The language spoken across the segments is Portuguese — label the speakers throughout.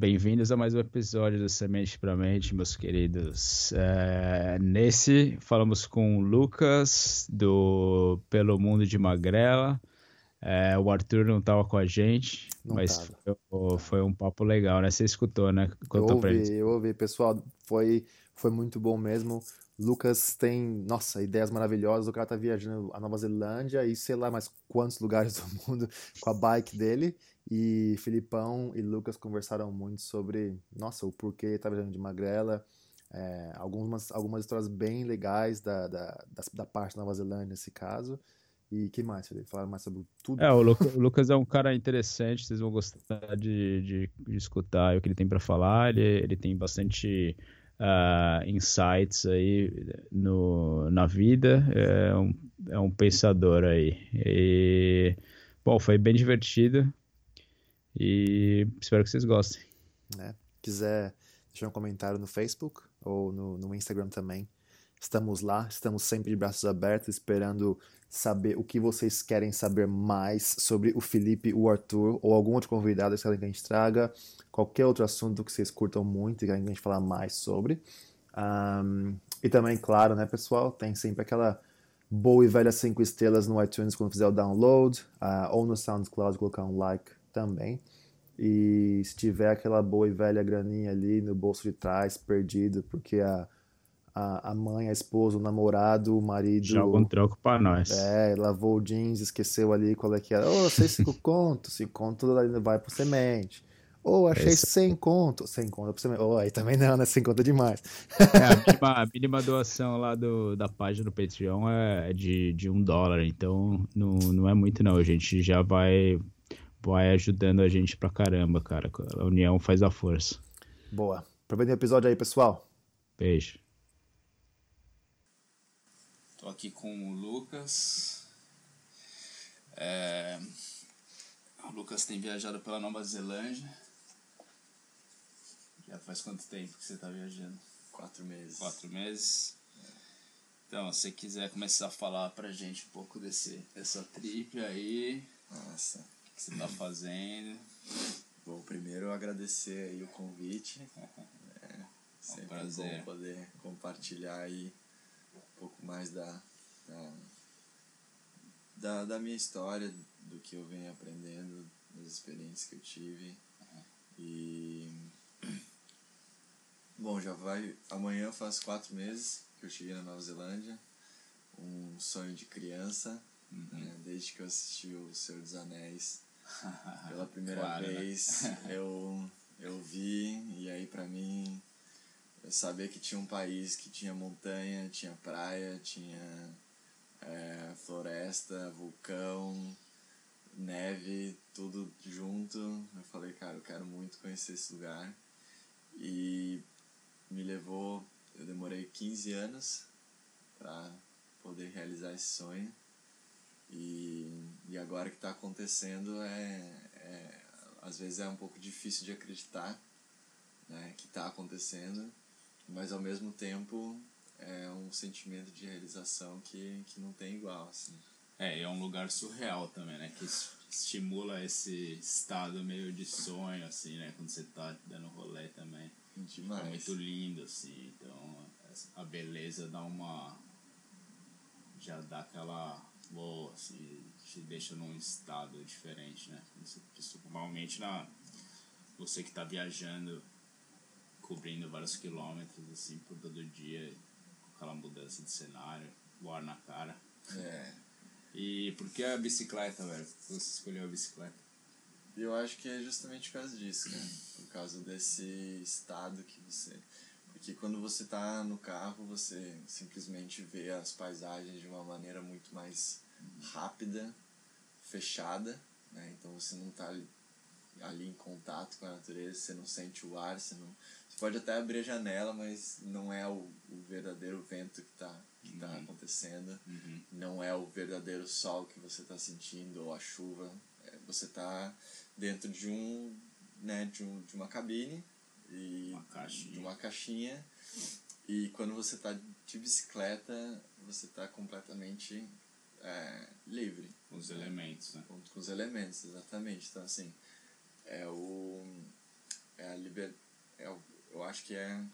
Speaker 1: Bem-vindos a mais um episódio do Semente para Mente, meus queridos. É, nesse, falamos com o Lucas, do Pelo Mundo de Magrela. É, o Arthur não estava com a gente, não mas foi, foi, um papo legal, né? Você escutou, né?
Speaker 2: eu ouvi, eu ouvi, pessoal. Foi, foi muito bom mesmo. Lucas tem, nossa, ideias maravilhosas. O cara tá viajando a Nova Zelândia e sei lá mais quantos lugares do mundo com a bike dele. E Filipão e Lucas conversaram muito sobre, nossa, o porquê tá viajando de magrela. É, algumas, algumas histórias bem legais da, da, da, da, parte da Nova Zelândia nesse caso. E que mais, Felipe? Falaram mais sobre tudo?
Speaker 1: É, o, o Lucas é um cara interessante, vocês vão gostar de, de, de escutar o que ele tem para falar. Ele, ele tem bastante uh, insights aí no, na vida, é um, é um pensador aí. E, bom, foi bem divertido e espero que vocês gostem.
Speaker 2: É, quiser deixar um comentário no Facebook ou no, no Instagram também. Estamos lá, estamos sempre de braços abertos, esperando saber o que vocês querem saber mais sobre o Felipe, o Arthur ou algum outro convidado que a gente traga qualquer outro assunto que vocês curtam muito e querem a gente falar mais sobre. Um, e também, claro, né, pessoal, tem sempre aquela boa e velha 5 estrelas no iTunes quando fizer o download, uh, ou no SoundCloud colocar um like também. E se tiver aquela boa e velha graninha ali no bolso de trás, perdido, porque a a, a mãe, a esposa, o namorado, o marido.
Speaker 1: Joga um troco pra nós.
Speaker 2: É, lavou o jeans, esqueceu ali qual é que era. Ô, oh, sei cinco conto, cinco conto vai pro semente. Ou oh, achei Esse... 100 conto. 100 conto pro semente. Oh, aí também não, né? 100 conto é demais.
Speaker 1: É, a, mínima, a mínima doação lá do, da página do Patreon é de, de um dólar, então não, não é muito não. A gente já vai, vai ajudando a gente pra caramba, cara. A união faz a força.
Speaker 2: Boa. Aproveita o episódio aí, pessoal.
Speaker 1: Beijo.
Speaker 3: Tô aqui com o Lucas. É... O Lucas tem viajado pela Nova Zelândia. Já faz quanto tempo que você está viajando?
Speaker 4: Quatro meses.
Speaker 3: Quatro meses. Então, se você quiser começar a falar pra gente um pouco desse, dessa trip aí.
Speaker 4: Nossa.
Speaker 3: O que você tá fazendo.
Speaker 4: Bom, primeiro agradecer aí o convite. É, sempre é um prazer. bom poder compartilhar aí pouco mais da, da, da, da minha história, do que eu venho aprendendo, das experiências que eu tive. E. Bom, já vai. Amanhã faz quatro meses que eu cheguei na Nova Zelândia. Um sonho de criança, uhum. né? desde que eu assisti O Senhor dos Anéis. Pela primeira claro, né? vez né? eu, eu vi, e aí para mim eu sabia que tinha um país que tinha montanha, tinha praia, tinha é, floresta, vulcão, neve, tudo junto. Eu falei, cara, eu quero muito conhecer esse lugar. E me levou, eu demorei 15 anos para poder realizar esse sonho. E, e agora que está acontecendo, é, é, às vezes é um pouco difícil de acreditar né, que está acontecendo mas ao mesmo tempo é um sentimento de realização que, que não tem igual, assim.
Speaker 3: É, é um lugar surreal também, né? Que estimula esse estado meio de sonho, assim, né? Quando você tá dando rolê também.
Speaker 4: Demais.
Speaker 3: É muito lindo, assim. Então, a beleza dá uma... Já dá aquela... Boa, assim, te deixa num estado diferente, né? Principalmente na... Você que tá viajando cobrindo vários quilômetros, assim, por todo dia, com aquela mudança de cenário, voar na cara.
Speaker 4: É.
Speaker 3: E por que a bicicleta, velho? Por que você escolheu a bicicleta?
Speaker 4: Eu acho que é justamente por causa disso, né? Por causa desse estado que você. Porque quando você tá no carro, você simplesmente vê as paisagens de uma maneira muito mais rápida, fechada, né? Então você não tá ali, em contato com a natureza, você não sente o ar, você não pode até abrir a janela, mas não é o, o verdadeiro vento que está que tá uhum. acontecendo.
Speaker 3: Uhum.
Speaker 4: Não é o verdadeiro sol que você está sentindo ou a chuva. É, você está dentro de um, né, de, um, de uma cabine e
Speaker 3: uma
Speaker 4: de uma caixinha. E quando você está de bicicleta, você está completamente é, livre.
Speaker 3: Com os elementos, né?
Speaker 4: Com, com os elementos, exatamente. Então, assim, é o é a liber, é, eu acho que é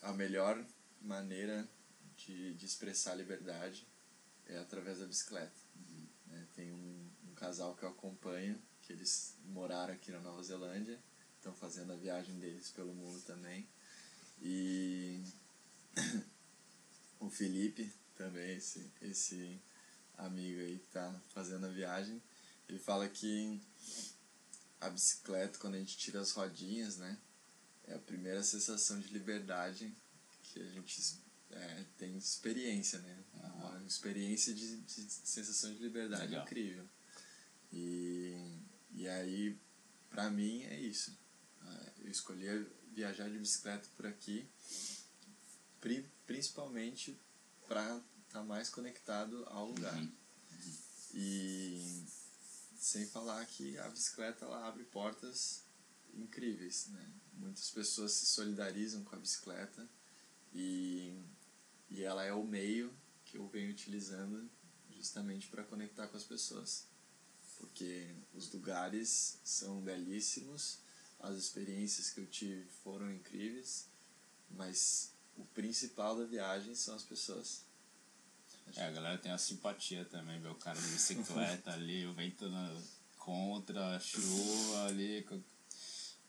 Speaker 4: a melhor maneira de, de expressar liberdade é através da bicicleta. Uhum. É, tem um, um casal que eu acompanho, que eles moraram aqui na Nova Zelândia, estão fazendo a viagem deles pelo mundo também. E o Felipe também, esse, esse amigo aí que está fazendo a viagem, ele fala que a bicicleta, quando a gente tira as rodinhas, né, é a primeira sensação de liberdade que a gente é, tem experiência, né? Uhum. Uma experiência de, de sensação de liberdade Legal. incrível. E, e aí, para mim, é isso. É, eu escolhi viajar de bicicleta por aqui, pri, principalmente para estar tá mais conectado ao lugar. Uhum. E sem falar que a bicicleta ela abre portas incríveis, né? Muitas pessoas se solidarizam com a bicicleta e, e ela é o meio que eu venho utilizando justamente para conectar com as pessoas. Porque os lugares são belíssimos, as experiências que eu tive foram incríveis, mas o principal da viagem são as pessoas.
Speaker 3: É, a galera tem a simpatia também, ver o cara de bicicleta ali, o vento contra a chuva ali.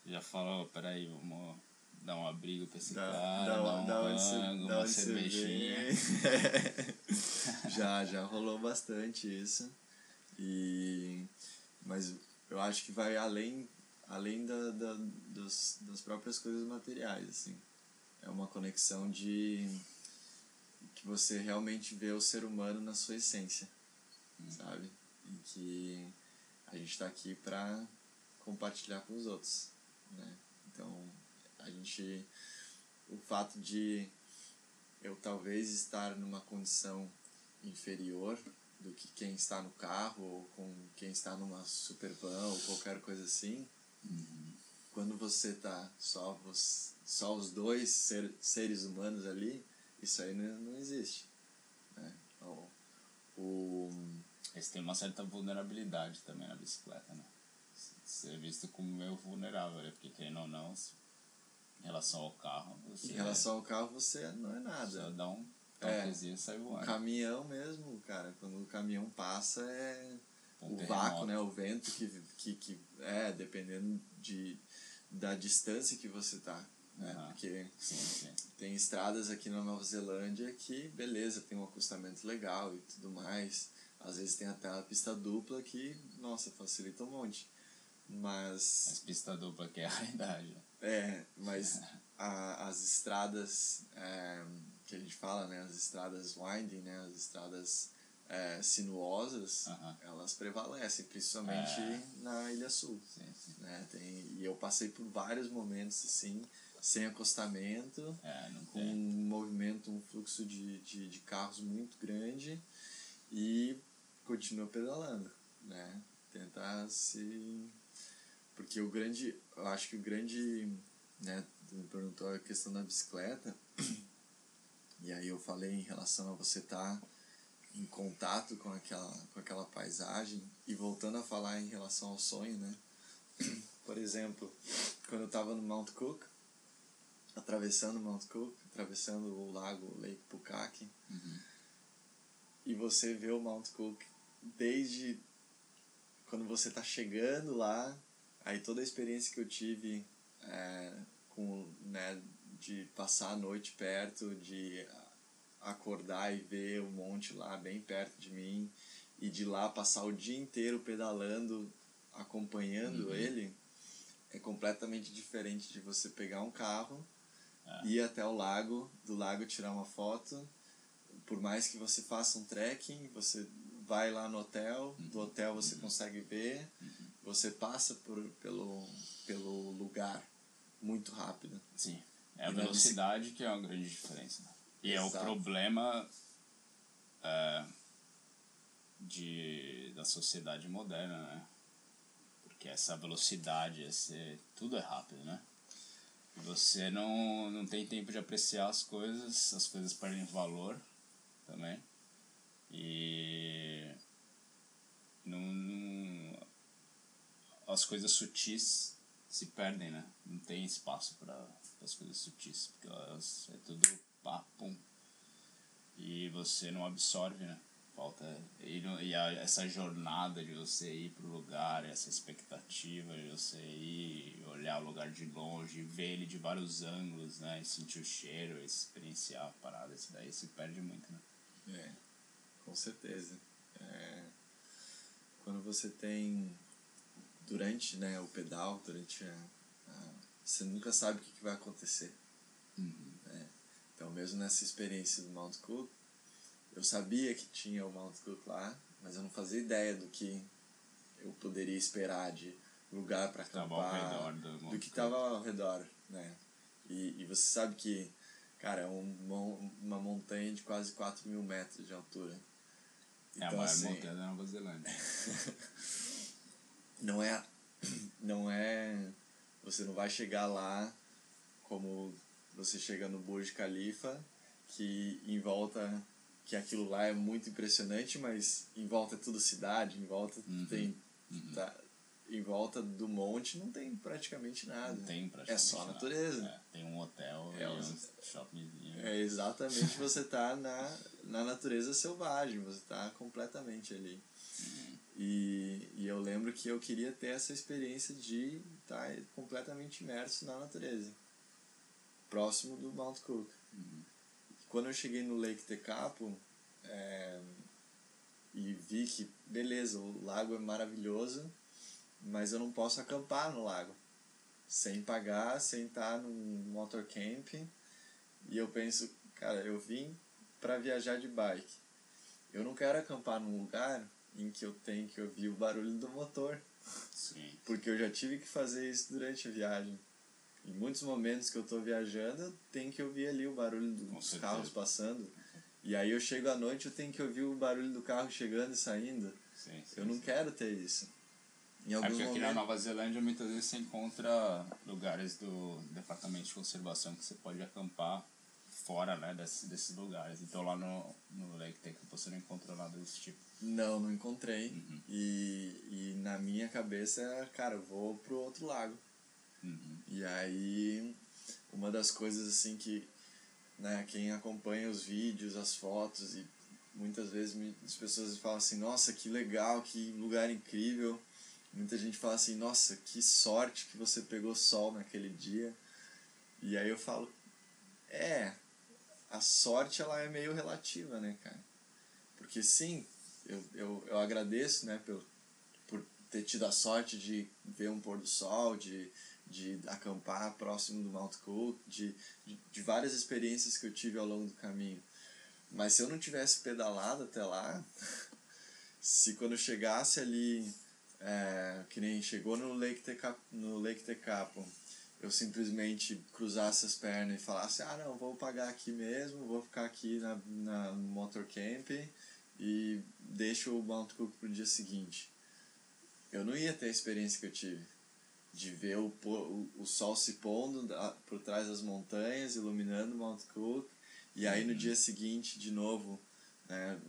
Speaker 3: Já fala, oh, peraí, vamos dar um abrigo pra esse dá, cara, dá, um dá rango, uma cervejinha.
Speaker 4: já, já rolou bastante isso. E, mas eu acho que vai além, além da, da, dos, das próprias coisas materiais, assim. É uma conexão de que você realmente vê o ser humano na sua essência, hum. sabe? E que a gente está aqui para compartilhar com os outros, né? Então, a gente o fato de eu talvez estar numa condição inferior do que quem está no carro ou com quem está numa supervan ou qualquer coisa assim uhum. quando você está só só os dois ser, seres humanos ali isso aí não, não existe. Né? O, o...
Speaker 3: Eles têm uma certa vulnerabilidade também na bicicleta, né? Ser visto como meio vulnerável, né? porque querendo ou não, em relação ao carro,
Speaker 4: você. Em relação ao carro, você não é nada.
Speaker 3: Só dá um é, e sai voando.
Speaker 4: O caminhão mesmo, cara, quando o caminhão passa é. Um o terremoto. vácuo, né? O vento que, que, que. É, dependendo de, da distância que você tá né? Uhum. Porque sim, sim. tem estradas aqui na Nova Zelândia que, beleza, tem um acostamento legal e tudo mais. Às vezes tem até a pista dupla que, nossa, facilita um monte. Mas.
Speaker 3: As pista dupla que é a realidade.
Speaker 4: É, mas a, as estradas é, que a gente fala, né? As estradas winding, né? As estradas é, sinuosas, elas prevalecem, principalmente é. na Ilha Sul. Sim, sim. Né? Tem, e eu passei por vários momentos assim sem acostamento,
Speaker 3: é,
Speaker 4: com um movimento, um fluxo de, de, de, carros muito grande e continua pedalando, né? Tentar se... Porque o grande... Eu acho que o grande... Né, tu me perguntou a questão da bicicleta e aí eu falei em relação a você estar tá em contato com aquela, com aquela paisagem e voltando a falar em relação ao sonho, né? Por exemplo, quando eu estava no Mount Cook, atravessando Mount Cook, atravessando o lago Lake Pukaki. Uhum. E você vê o Mount Cook desde quando você está chegando lá, aí toda a experiência que eu tive é, com, né, de passar a noite perto, de acordar e ver o monte lá bem perto de mim e de lá passar o dia inteiro pedalando, acompanhando uhum. ele, é completamente diferente de você pegar um carro é. ir até o lago, do lago tirar uma foto. Por mais que você faça um trekking, você vai lá no hotel, uhum. do hotel você uhum. consegue ver, uhum. você passa por, pelo, pelo lugar muito rápido.
Speaker 3: Sim. É a e velocidade que é uma grande diferença. E Exato. é o problema é, de, da sociedade moderna, né? Porque essa velocidade, esse, tudo é rápido, né? Você não, não tem tempo de apreciar as coisas, as coisas perdem valor também. E não, não, as coisas sutis se perdem, né? Não tem espaço para as coisas sutis, porque elas é tudo pum. E você não absorve, né? Falta. E, e a, essa jornada de você ir pro lugar, essa expectativa de você ir olhar o lugar de longe, ver ele de vários ângulos, né? E sentir o cheiro, experienciar a parada, isso daí se perde muito, né?
Speaker 4: É, com certeza. É, quando você tem durante né, o pedal, durante a, a, você nunca sabe o que, que vai acontecer.
Speaker 3: Uhum.
Speaker 4: Né? Então, mesmo nessa experiência do Mount Cook, eu sabia que tinha o Mount Cook lá, mas eu não fazia ideia do que eu poderia esperar de lugar para acampar,
Speaker 3: do,
Speaker 4: do que estava ao redor, né? E, e você sabe que, cara, é um, uma montanha de quase 4 mil metros de altura.
Speaker 3: É então, a maior assim, montanha da Nova Zelândia.
Speaker 4: não é não é você não vai chegar lá como você chega no Burj Khalifa que em volta que aquilo lá é muito impressionante mas em volta é tudo cidade em volta
Speaker 3: uhum.
Speaker 4: tem
Speaker 3: uhum.
Speaker 4: Tá, em volta do monte não tem praticamente nada
Speaker 3: não tem praticamente
Speaker 4: é só
Speaker 3: nada.
Speaker 4: natureza
Speaker 3: é, tem um hotel
Speaker 4: é,
Speaker 3: e um shoppingzinho
Speaker 4: é exatamente você tá na na natureza selvagem você tá completamente ali
Speaker 3: uhum.
Speaker 4: E, e eu lembro que eu queria ter essa experiência de estar completamente imerso na natureza, próximo do Mount Cook.
Speaker 3: Uhum.
Speaker 4: Quando eu cheguei no Lake Tekapo é, e vi que, beleza, o lago é maravilhoso, mas eu não posso acampar no lago sem pagar, sem estar num motor camp. E eu penso, cara, eu vim para viajar de bike. Eu não quero acampar num lugar em que eu tenho que ouvir o barulho do motor.
Speaker 3: Sim.
Speaker 4: Porque eu já tive que fazer isso durante a viagem. Em muitos momentos que eu estou viajando, tenho que ouvir ali o barulho dos carros passando. E aí eu chego à noite, eu tenho que ouvir o barulho do carro chegando e saindo.
Speaker 3: Sim, sim,
Speaker 4: eu não
Speaker 3: sim.
Speaker 4: quero ter isso. Em
Speaker 3: É
Speaker 4: alguns
Speaker 3: porque aqui na. Nova Zelândia muitas vezes você encontra lugares do Departamento de Conservação que você pode acampar fora né, desse, desses lugares. Então lá no, no Lake Tech você não encontra nada desse tipo.
Speaker 4: Não, não encontrei.
Speaker 3: Uhum.
Speaker 4: E, e na minha cabeça era, cara, eu vou pro outro lago.
Speaker 3: Uhum.
Speaker 4: E aí, uma das coisas assim que, né, quem acompanha os vídeos, as fotos e muitas vezes me, as pessoas falam assim, nossa, que legal, que lugar incrível. Muita gente fala assim, nossa, que sorte que você pegou sol naquele dia. E aí eu falo, é, a sorte ela é meio relativa, né, cara? Porque sim, eu, eu, eu agradeço, né, por, por ter tido a sorte de ver um pôr do sol, de, de acampar próximo do Mount Cook, de, de, de várias experiências que eu tive ao longo do caminho. Mas se eu não tivesse pedalado até lá, se quando chegasse ali, é, que nem chegou no Lake Tekapo, no Lake Tekapo eu simplesmente cruzasse as pernas e falasse, ah não, vou pagar aqui mesmo, vou ficar aqui na, na no motor camp e deixo o Mount Cook pro dia seguinte. Eu não ia ter a experiência que eu tive de ver o, o, o sol se pondo da, por trás das montanhas, iluminando Mount Cook, e aí no dia seguinte, de novo, né,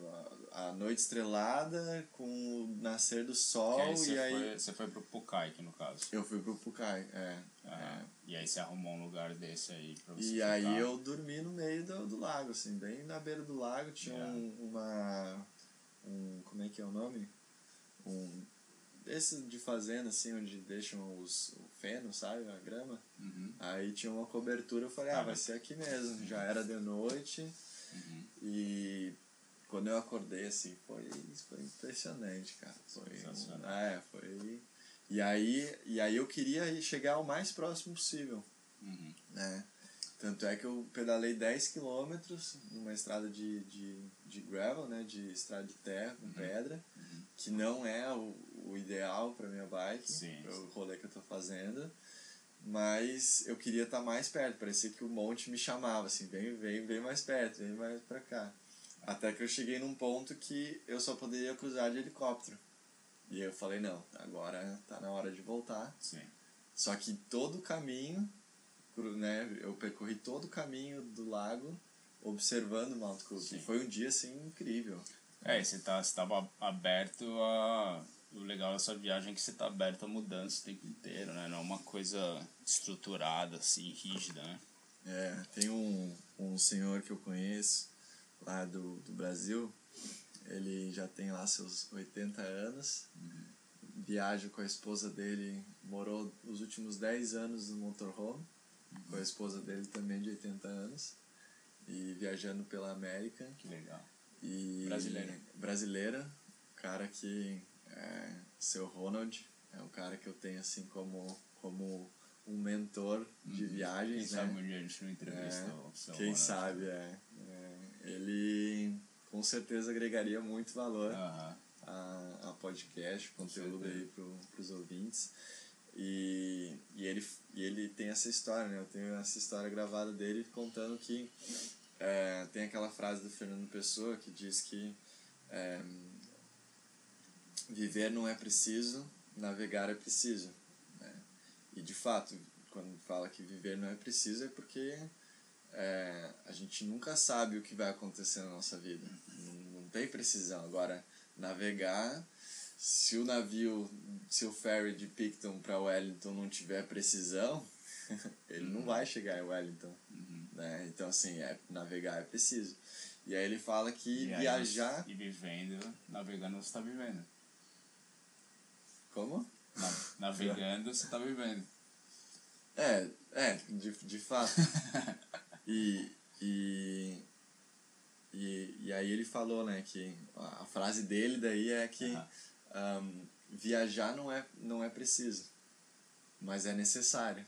Speaker 4: a, a noite estrelada com o nascer do sol,
Speaker 3: Que aí você
Speaker 4: e aí...
Speaker 3: foi, você foi pro Pucai, aqui no caso.
Speaker 4: Eu fui pro Pucai, é.
Speaker 3: Ah,
Speaker 4: é.
Speaker 3: E aí você arrumou um lugar desse aí pra você
Speaker 4: E
Speaker 3: ficar.
Speaker 4: aí eu dormi no meio do, do lago, assim, bem na beira do lago tinha
Speaker 3: Yeah.
Speaker 4: um, uma. Um, como é que é o nome? Um. Esse de fazenda, assim, onde deixam os, o feno, sabe? A grama.
Speaker 3: Uhum,
Speaker 4: Aí tinha uma cobertura, eu falei, ah, vai ser aqui mesmo. Já era de noite
Speaker 3: uhum.
Speaker 4: e quando eu acordei, assim, foi, foi impressionante, cara. Foi,
Speaker 3: Sensacional.
Speaker 4: é, foi. E aí, e aí eu queria chegar o mais próximo possível
Speaker 3: Uhum.
Speaker 4: né? Tanto é que eu pedalei 10 quilômetros numa estrada de, de, de gravel, né? De estrada de terra com pedra,
Speaker 3: uhum.
Speaker 4: que não é o, o ideal para minha bike,
Speaker 3: Sim,
Speaker 4: para o
Speaker 3: sim.
Speaker 4: rolê que eu tô fazendo. Mas eu queria estar mais perto, parecia que o monte me chamava, assim, vem, vem, vem mais perto, vem mais pra cá. Até que eu cheguei num ponto que eu só poderia cruzar de helicóptero. E eu falei, não, agora tá na hora de voltar.
Speaker 3: Sim.
Speaker 4: Só que todo o caminho, né, eu percorri todo o caminho do lago observando o Mount Cook.
Speaker 3: Sim.
Speaker 4: E foi um dia assim incrível.
Speaker 3: É, e você tá, você tava aberto a o legal dessa viagem é que você tá aberto a mudança o tempo inteiro, né? Não é uma coisa estruturada, assim, rígida, né?
Speaker 4: É, tem um, um senhor que eu conheço lá do, do Brasil, ele já tem lá seus 80 anos, uhum. viaja com a esposa dele, morou os últimos 10 anos no motorhome. Com a esposa dele também de 80 anos, e viajando pela América.
Speaker 3: Que legal.
Speaker 4: E
Speaker 3: brasileira.
Speaker 4: Brasileira, cara que é, seu Ronald é um cara que eu tenho assim como como um mentor de uhum. viagens.
Speaker 3: Quem né? sabe um dia a gente não entrevista
Speaker 4: é, o seu Quem Ronald. sabe, é, é, Ele com certeza agregaria muito valor uh -huh. a, a podcast, conteúdo aí para os ouvintes. E, e, ele, e ele tem essa história, né? Eu tenho essa história gravada dele contando que é, tem aquela frase do Fernando Pessoa que diz que é, viver não é preciso, navegar é preciso. Né? E de fato, quando fala que viver não é preciso é porque é, a gente nunca sabe o que vai acontecer na nossa vida. Não, não tem precisão. Agora, navegar, se o navio, se o ferry de Picton para Wellington não tiver precisão, ele não vai chegar em Wellington. Uhum. Né? Então, assim, é, navegar é preciso. E aí ele fala que e viajar.
Speaker 3: E vivendo, navegando você está vivendo.
Speaker 4: Como?
Speaker 3: navegando você está vivendo.
Speaker 4: É, é, de, de fato. e, e, e, e aí ele falou, né, que a frase dele daí é que um, viajar não é, não é preciso, mas é necessário.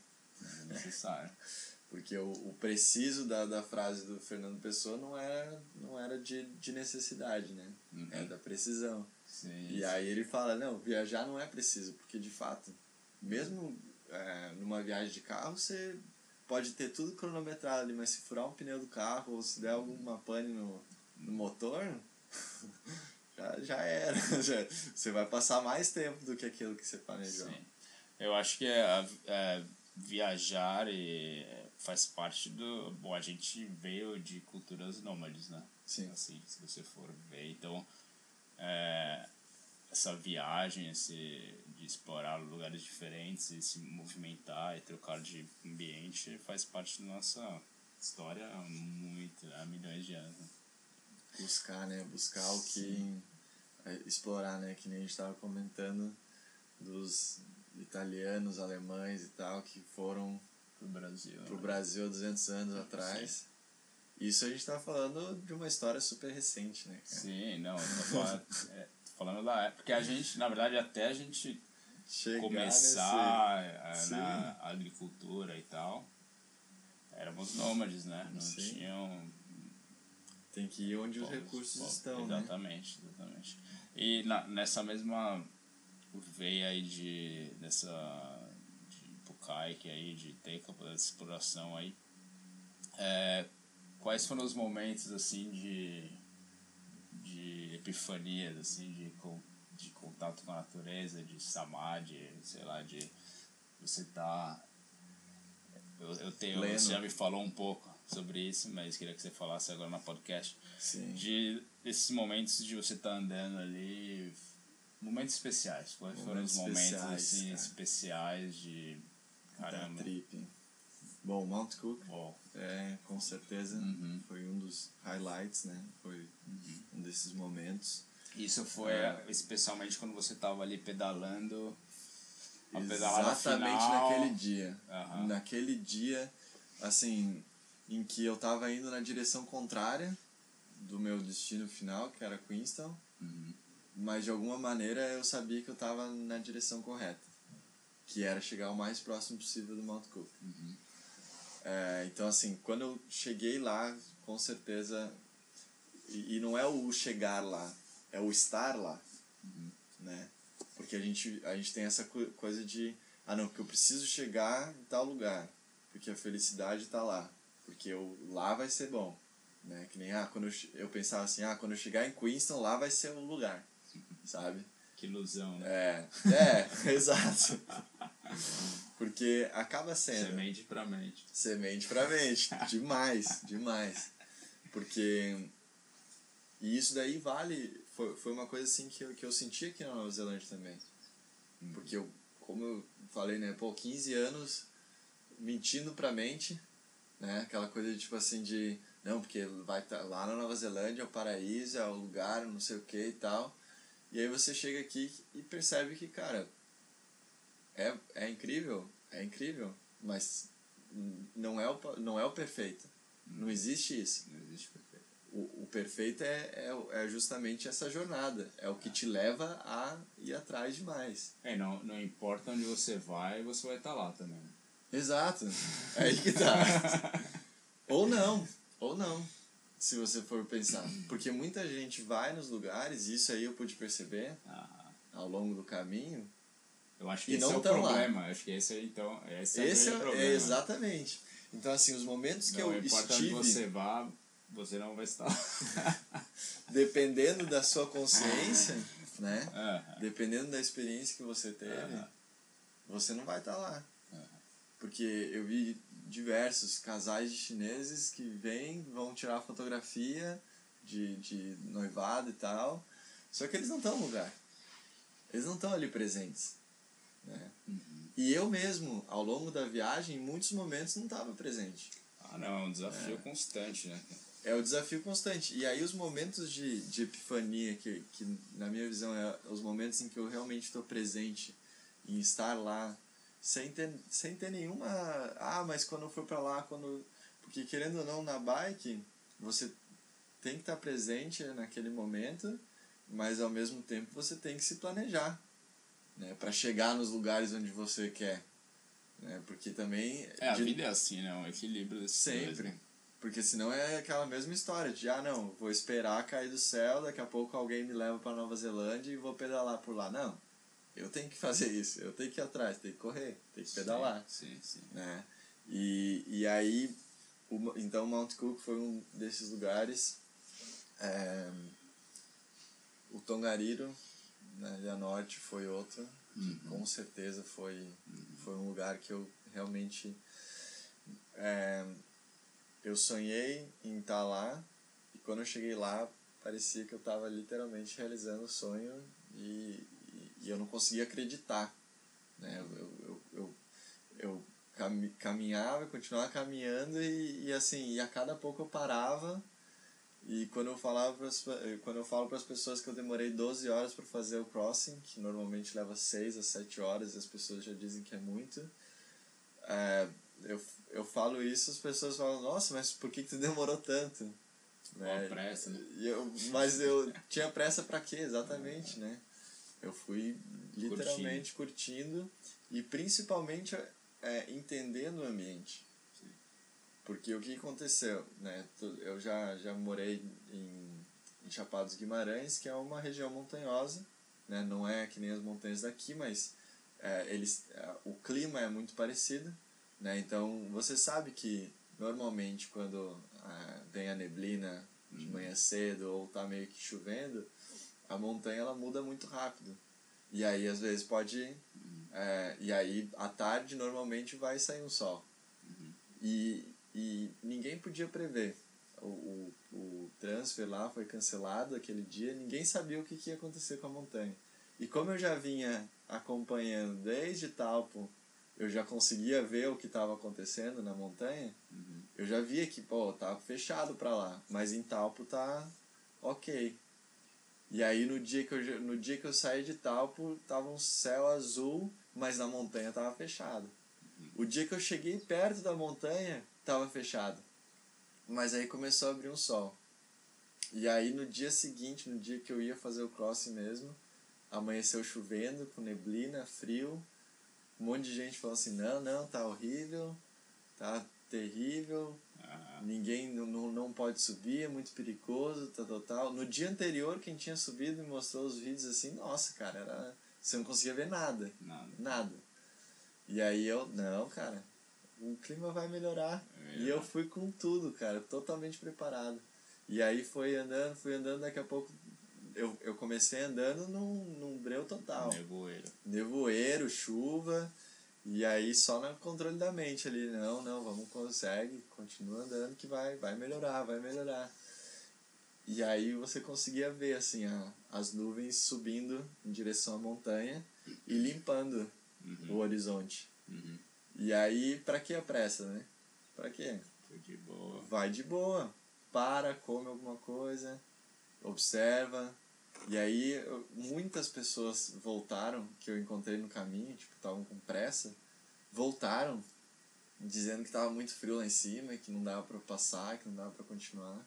Speaker 3: É necessário.
Speaker 4: Porque o, o preciso da, da frase do Fernando Pessoa não era, não era de, de necessidade, né? Uhum. É da precisão.
Speaker 3: Sim,
Speaker 4: e aí ele fala, não, viajar não é preciso, porque de fato, mesmo é, numa viagem de carro, você pode ter tudo cronometrado ali, mas se furar um pneu do carro ou se der alguma pane no, no motor, já, já era. Já, você vai passar mais tempo do que aquilo que você planejou. Sim.
Speaker 3: Eu acho que é, é, viajar e faz parte do. Bom, a gente veio de culturas nômades, né?
Speaker 4: Sim.
Speaker 3: Assim, se você for ver. Então, é, essa viagem, esse, de explorar lugares diferentes e se movimentar e trocar de ambiente faz parte da nossa história há muito, há milhões de anos.
Speaker 4: Buscar, né? Buscar o que. É, explorar, né? Que nem a gente estava comentando dos italianos, alemães e tal, que foram
Speaker 3: pro Brasil.
Speaker 4: Pro né? Brasil há 200 anos atrás. Sim. Isso a gente tá falando de uma história super recente, né?
Speaker 3: Cara? Sim, não, falando, é, tô falando da época. Porque a gente, na verdade, até a gente Chegar começar nesse... a, na agricultura e tal, éramos nômades, né? Não Sim. tinham.
Speaker 4: Tem que ir onde os recursos estão.
Speaker 3: Né? Exatamente, né? exatamente. E na, nessa mesma veia aí de. dessa. de Pucaique aí, de ter capacidade de exploração aí. É, quais foram os momentos assim de. de epifanias, assim, de de contato com a natureza, de samadhi, sei lá, de você tá eu, eu tenho, Lendo. você já me falou um pouco sobre isso, mas queria que você falasse agora na podcast.
Speaker 4: Sim.
Speaker 3: De esses momentos de você estar tá andando ali, momentos especiais. Quais foram os momentos especiais, assim, especiais de caramba?
Speaker 4: Da trip. Bom, Mount Cook, Bom. é, com certeza, uhum. foi um dos highlights, né? Foi uhum. um desses momentos.
Speaker 3: Isso foi é. especialmente quando você estava ali pedalando.
Speaker 4: Exatamente naquele dia. Uhum. Naquele dia, assim, em que eu estava indo na direção contrária do meu destino final, que era Queenstown. Uhum. Mas de alguma maneira eu sabia que eu estava na direção correta, que era chegar o mais próximo possível do Mount Cook. Uhum. É, então, assim, quando eu cheguei lá, com certeza. E, e não é o chegar lá, é o estar lá, uhum. né? Porque a gente, a gente tem essa coisa de, ah não, porque eu preciso chegar em tal lugar, porque a felicidade está lá, porque eu, lá vai ser bom, né? Que nem, ah, quando eu, eu pensava assim, ah, quando eu chegar em Queenstown, lá vai ser o lugar, sabe?
Speaker 3: Que ilusão, né?
Speaker 4: É, é, exato. Porque acaba sendo.
Speaker 3: Semente pra mente.
Speaker 4: Semente pra mente. demais, demais. Porque. E isso daí vale foi, foi uma coisa assim que eu, que eu senti aqui na Nova Zelândia também. Uhum. Porque eu, como eu falei, né, pô, 15 anos mentindo pra mente, né, aquela coisa de tipo assim de, não, porque vai tá, lá na Nova Zelândia é o paraíso, é o lugar, não sei o que e tal. E aí você chega aqui e percebe que, cara, é, é incrível, é incrível, mas não é o, não é o perfeito. Não existe isso.
Speaker 3: Não existe perfeito.
Speaker 4: O, o perfeito é, é, é justamente essa jornada. É o que te leva a ir atrás de mais.
Speaker 3: É, não, não importa onde você vai, você vai estar tá lá também.
Speaker 4: Exato. É aí que tá. ou não. Ou não. Se você for pensar. Porque muita gente vai nos lugares, e isso aí eu pude perceber
Speaker 3: ah.
Speaker 4: ao longo do caminho,
Speaker 3: eu acho que esse é o problema. Lá. Acho que esse é, então, esse, esse é, o é, problema.
Speaker 4: É exatamente. Então, assim, os momentos que
Speaker 3: não,
Speaker 4: eu
Speaker 3: importa
Speaker 4: estive...
Speaker 3: você vá, você não vai estar.
Speaker 4: Dependendo da sua consciência, né? Dependendo da experiência que você teve, você não vai estar lá. Porque eu vi diversos casais de chineses que vêm, vão tirar fotografia de, de noivado e tal, só que eles não estão no lugar. Eles não estão ali presentes. Né?
Speaker 3: Uhum.
Speaker 4: E eu mesmo, ao longo da viagem, em muitos momentos não estava presente.
Speaker 3: Ah, não, é um desafio é. constante, né?
Speaker 4: É o desafio constante. E aí os momentos de, de epifania, que, que na minha visão é os momentos em que eu realmente estou presente em estar lá, sem ter, sem ter nenhuma... Ah, mas quando eu for para lá, quando... Porque querendo ou não, na bike, você tem que estar presente naquele momento, mas ao mesmo tempo você tem que se planejar né, para chegar nos lugares onde você quer. Né? Porque também.
Speaker 3: É, a de... vida é assim, né? Um equilíbrio desse
Speaker 4: Sempre. Dois, né? Porque senão é aquela mesma história de, ah, não, vou esperar cair do céu, daqui a pouco alguém me leva para Nova Zelândia e vou pedalar por lá. Não, eu tenho que fazer isso, eu tenho que ir atrás, tenho que correr, tenho que pedalar.
Speaker 3: Sim, sim.
Speaker 4: Né? E, e aí, o, então Mount Cook foi um desses lugares. É, o Tongariro na Ilha Norte foi outro.
Speaker 3: Uhum.
Speaker 4: Com certeza foi, uhum. foi um lugar que eu realmente. É, eu sonhei em estar lá e quando eu cheguei lá parecia que eu estava literalmente realizando o sonho e, e, e, eu não conseguia acreditar. Né? Eu, eu, eu, eu, caminhava, continuava caminhando e, e assim, e a cada pouco eu parava e quando eu falava pras, quando eu falo para as pessoas que eu demorei 12 horas para fazer o crossing, que normalmente leva 6 a 7 horas, e as pessoas já dizem que é muito. É, eu, eu falo isso, as pessoas falam: "Nossa, mas por que que tu demorou tanto?"
Speaker 3: Né? pressa, né?
Speaker 4: Eu, mas eu tinha pressa para quê, exatamente, né? Eu fui literalmente curtindo, curtindo e principalmente é, entendendo o ambiente. Porque o que aconteceu, né? Eu já, já morei em, em Chapados Guimarães, que é uma região montanhosa, né? Não é que nem as montanhas daqui, mas é, eles, é, o clima é muito parecido, né? Então você sabe que normalmente quando é, vem a neblina de uhum. manhã cedo ou tá meio que chovendo, a montanha ela muda muito rápido. E aí às vezes pode
Speaker 3: uhum.
Speaker 4: é, e aí à tarde normalmente vai sair um sol.
Speaker 3: Uhum.
Speaker 4: E e ninguém podia prever. O, o, o transfer lá foi cancelado aquele dia, ninguém sabia o que, que ia acontecer com a montanha. E como eu já vinha acompanhando desde Talpo, eu já conseguia ver o que estava acontecendo na montanha,
Speaker 3: uhum.
Speaker 4: eu já via que, pô, tá fechado para lá, mas em Talpo tá ok. E aí no dia que eu, no dia que eu saí de Talpo, tava um céu azul, mas na montanha tava fechado. O dia que eu cheguei perto da montanha, tava fechado. Mas aí começou a abrir um sol. E aí no dia seguinte, no dia que eu ia fazer o crossing mesmo, amanheceu chovendo, com neblina, frio. Um monte de gente falou assim, não, não, tá horrível, tá terrível. Ninguém não, não pode subir, é muito perigoso, tal, tal, tal. No dia anterior, quem tinha subido me mostrou os vídeos assim, nossa, cara, era, você não conseguia ver nada.
Speaker 3: Nada.
Speaker 4: Nada. E aí eu, não, cara, o clima vai melhorar.
Speaker 3: É.
Speaker 4: E eu fui com tudo, cara, totalmente preparado. E aí foi andando, fui andando, daqui a pouco eu, eu comecei andando num, num breu total.
Speaker 3: Nevoeiro.
Speaker 4: Nevoeiro, chuva. E aí só no controle da mente ali, não, não, vamos consegue, continua andando que vai, vai melhorar, vai melhorar. E aí você conseguia ver assim a, as nuvens subindo em direção à montanha e limpando uhum. o horizonte. Uhum. E aí, para que a pressa, né? Para quê?
Speaker 3: Foi de boa.
Speaker 4: Vai de boa. Para, come alguma coisa, observa. E aí, muitas pessoas voltaram, que eu encontrei no caminho, tipo, estavam com pressa, voltaram dizendo que estava muito frio lá em cima e que não dava para passar, que não dava para continuar.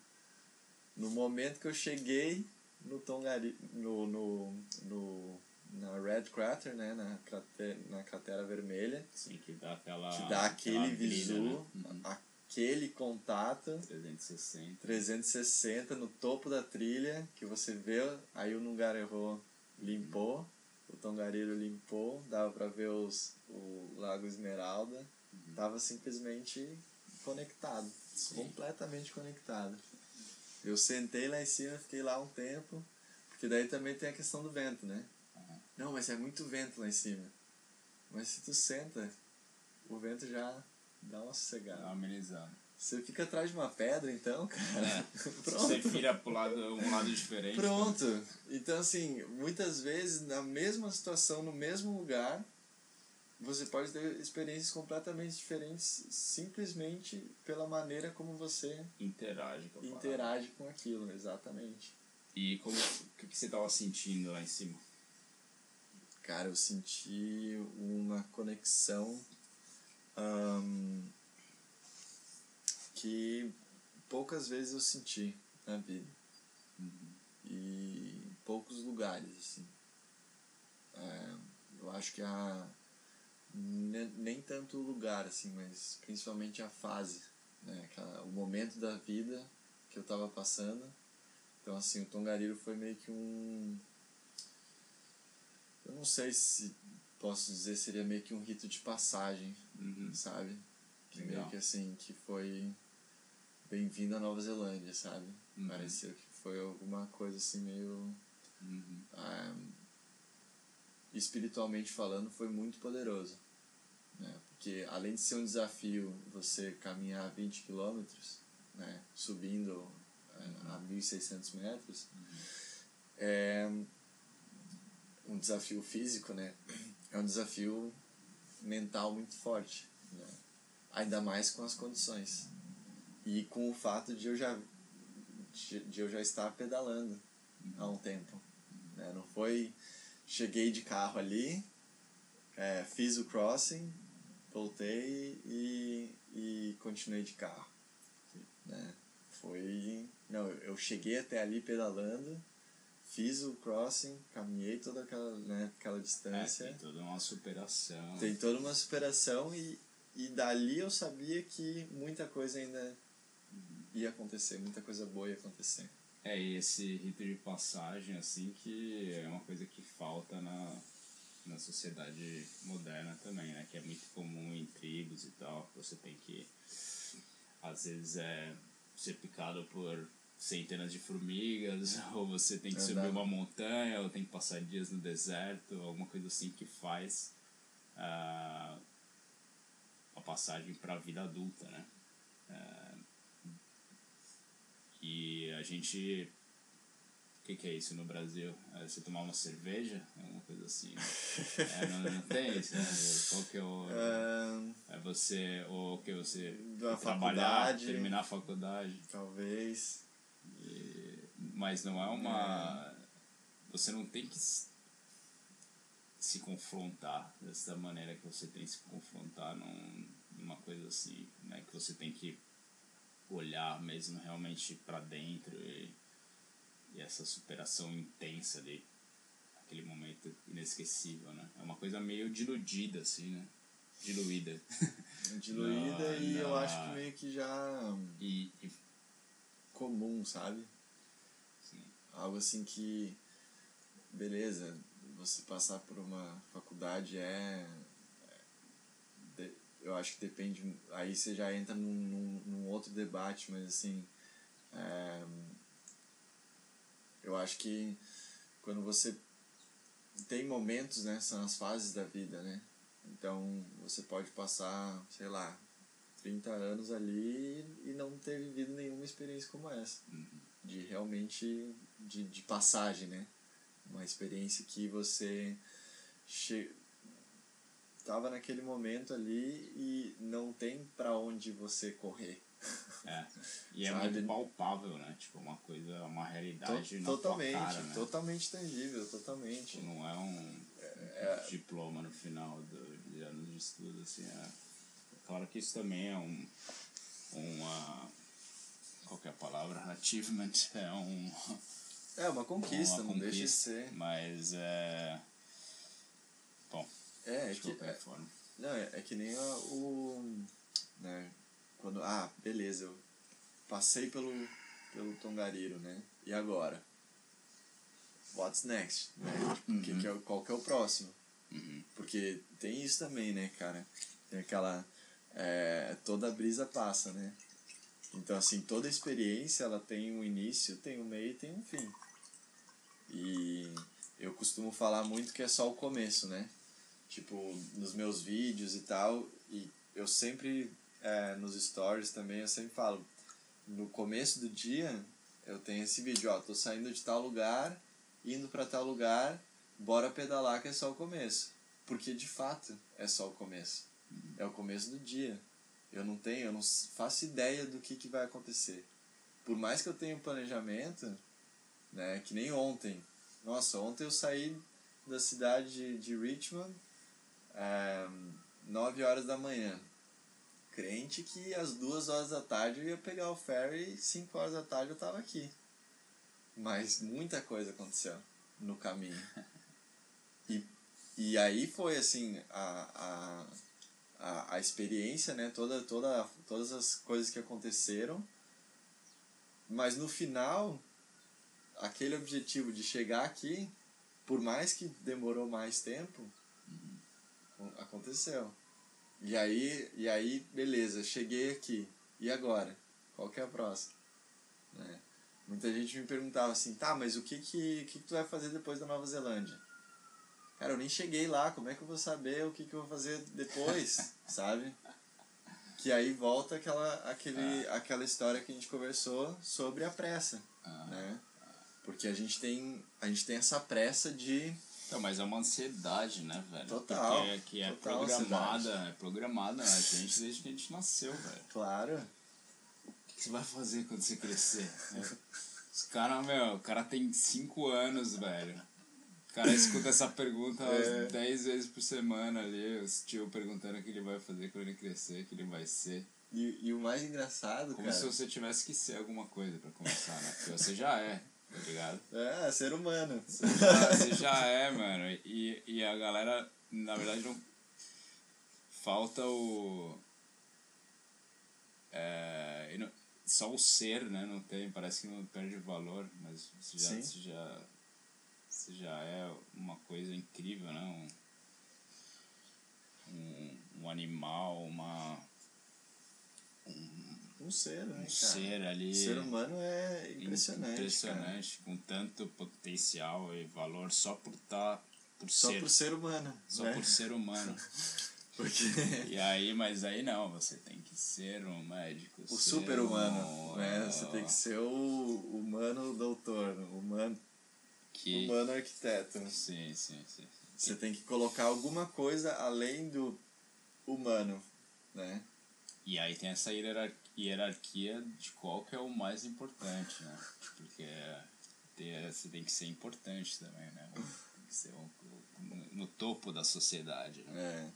Speaker 4: No momento que eu cheguei no Tongari, no, no, no na Red Crater, né, na cratera, na cratera vermelha,
Speaker 3: sim, que dá aquela
Speaker 4: que dá aquele visu, né? uhum. Aquele contato
Speaker 3: 360
Speaker 4: 360 no topo da trilha que você vê, aí o Nungarero limpou, o Tongariro limpou, dava para ver os o Lago Esmeralda, uhum. tava simplesmente conectado, sim. completamente conectado. Eu sentei lá em cima, fiquei lá um tempo, porque daí também tem a questão do vento, né? Uhum. Não, mas é muito vento lá em cima. Mas se tu senta, o vento já dá uma sossegada. Dá
Speaker 3: uma amenizada.
Speaker 4: Você fica atrás de uma pedra, então, cara. É.
Speaker 3: Pronto. Você vira pro lado, um lado diferente.
Speaker 4: Pronto. Né? Então, assim, muitas vezes, na mesma situação, no mesmo lugar, você pode ter experiências completamente diferentes simplesmente pela maneira como você
Speaker 3: interage
Speaker 4: com, interage com aquilo, exatamente.
Speaker 3: E como o que, que você estava sentindo lá em cima?
Speaker 4: Cara, eu senti uma conexão um, que poucas vezes eu senti na vida. Uhum. E em poucos lugares, assim. É, eu acho que a nem tanto o lugar, assim, mas principalmente a fase, né? Aquela, o momento da vida que eu estava passando. Então, assim, o Tongariro foi meio que um. Eu não sei se posso dizer, seria meio que um rito de passagem, uhum. sabe? Que Legal. meio que assim, que foi bem-vindo à Nova Zelândia, sabe? Uhum. Pareceu que foi alguma coisa assim meio. Uhum. Ah, espiritualmente falando, foi muito poderoso. Né? Porque além de ser um desafio você caminhar 20 quilômetros, né? subindo é, a 1.600 metros, é um desafio físico, né? É um desafio mental muito forte. Né? Ainda mais com as condições. E com o fato de eu já, de, eu já estar pedalando há um tempo. Né? Não foi cheguei de carro ali, é, fiz o crossing, voltei e, e continuei de carro. Né? Foi. Não, eu cheguei até ali pedalando, fiz o crossing, caminhei toda aquela, né, aquela distância. É,
Speaker 3: tem toda uma superação.
Speaker 4: Tem toda uma superação e, e dali eu sabia que muita coisa ainda ia acontecer, muita coisa boa ia acontecer.
Speaker 3: É, e esse rito de passagem, assim, que é uma coisa que falta na, na sociedade moderna também, né? Que é muito comum em tribos e tal. Você tem que, às vezes, é, ser picado por centenas de formigas, ou você tem que subir uma montanha, ou tem que passar dias no deserto, alguma coisa assim que faz uh, a passagem para a vida adulta, né? Uh, e a gente. O que, que é isso no Brasil? É você tomar uma cerveja? É uma coisa assim. É, não, não tem isso, né? Qual que é o. É, é você. Ou que você.
Speaker 4: Da trabalhar, faculdade,
Speaker 3: terminar a faculdade.
Speaker 4: Talvez.
Speaker 3: E, mas não é uma. É. Você não tem que se confrontar dessa maneira que você tem que se confrontar num, numa coisa assim, né? Que você tem que olhar mesmo realmente para dentro e, e, essa superação intensa de aquele momento inesquecível, né? É uma coisa meio diludida, assim, né? Diluída.
Speaker 4: Diluída e eu acho que meio que já... E, e... Comum, sabe? Sim. Algo assim que... Beleza, você passar por uma faculdade é eu acho que depende. Aí você já entra num, num, num outro debate, mas assim. É, eu acho que quando você tem momentos, né? São as fases da vida, né? Então você pode passar, sei lá, 30 anos ali e não ter vivido nenhuma experiência como essa. Uhum. de realmente de, de passagem, né? Uma experiência que você che... tava naquele momento ali e não tem para onde você correr.
Speaker 3: É. E é muito palpável, né? Tipo, uma coisa, uma realidade
Speaker 4: to, totalmente, cara, né? Totalmente tangível, totalmente.
Speaker 3: Tipo, não é um, é, é, diploma no final do, de anos de estudo, assim. É, claro que isso também é um, uma... Qual é a palavra? Achievement. É um...
Speaker 4: É uma conquista, uma não conquista, deixa de ser.
Speaker 3: Mas é... Bom,
Speaker 4: é, é qualquer que, forma. Não, é, é que nem o... Né, quando, ah, beleza, eu passei pelo, pelo Tongariro, né? E agora? What's next? Né? Tipo, que, que é, qual que é o próximo?
Speaker 3: Uhum.
Speaker 4: Porque tem isso também, né, cara? Tem aquela... É, toda brisa passa, né? Então, assim, toda experiência, ela tem um início, tem um meio e tem um fim. E eu costumo falar muito que é só o começo, né? Tipo, nos meus vídeos e tal, e eu sempre é, nos stories também, eu sempre falo, no começo do dia, eu tenho esse vídeo, ó, tô saindo de tal lugar, indo para tal lugar, bora pedalar que é só o começo. Porque de fato é só o começo. É o começo do dia. Eu não tenho, eu não faço ideia do que, que vai acontecer. Por mais que eu tenha um planejamento, né, que nem ontem. Nossa, ontem eu saí da cidade de, Richmond é, 9 horas da manhã crente que às duas horas da tarde eu ia pegar o ferry e cinco horas da tarde eu estava aqui. Mas muita coisa aconteceu no caminho. E, e aí foi assim, a, a, a, a experiência, né? Toda, toda, todas as coisas que aconteceram. Mas no final, aquele objetivo de chegar aqui, por mais que demorou mais tempo, uhum. aconteceu. E aí, e aí, beleza, cheguei aqui. E agora? Qual que é a próxima? Né? Muita gente me perguntava assim, tá, mas o que que, que, que tu vai fazer depois da Nova Zelândia? Cara, eu nem cheguei lá, como é que eu vou saber o que, que eu vou fazer depois, sabe? Que aí volta aquela, aquele, ah. aquela história que a gente conversou sobre a pressa, ah. né? Porque a gente tem, a gente tem essa pressa de
Speaker 3: não, mas é uma ansiedade, né, velho?
Speaker 4: Total.
Speaker 3: Porque, que é total programada, ansiedade. é programada na gente desde que a gente nasceu, velho.
Speaker 4: Claro.
Speaker 3: O que você vai fazer quando você crescer? Os caras, meu, o cara tem 5 anos, velho. O cara escuta essa pergunta é. 10 vezes por semana ali, os tio perguntando o que ele vai fazer quando ele crescer, o que ele vai ser.
Speaker 4: E, e o mais engraçado,
Speaker 3: Como
Speaker 4: cara...
Speaker 3: se você tivesse que ser alguma coisa para começar, né? Porque você já é tá ligado?
Speaker 4: É, ser humano.
Speaker 3: Você já, você já é, mano. E, e a galera, na verdade, não. Falta o. É, não, só o ser, né? Não tem, parece que não perde valor, mas você já, você já, você já é uma coisa incrível, né? Um, um, um animal, uma.
Speaker 4: Um, um ser, né? Um cara?
Speaker 3: ser ali.
Speaker 4: O ser humano é impressionante.
Speaker 3: Impressionante,
Speaker 4: cara.
Speaker 3: com tanto potencial e valor só por estar. Tá, por
Speaker 4: só
Speaker 3: ser,
Speaker 4: por ser humano.
Speaker 3: Só
Speaker 4: né?
Speaker 3: por ser humano.
Speaker 4: Porque...
Speaker 3: E aí, mas aí não, você tem que ser um médico.
Speaker 4: O super-humano. Um, né? Você tem que ser o humano doutor, humano, que... humano arquiteto.
Speaker 3: Sim, sim, sim.
Speaker 4: Você tem que colocar alguma coisa além do humano, né?
Speaker 3: E aí tem essa hierarquia de qual que é o mais importante, né? Porque ter, você tem que ser importante também, né? Tem que ser um, no, no topo da sociedade. Né?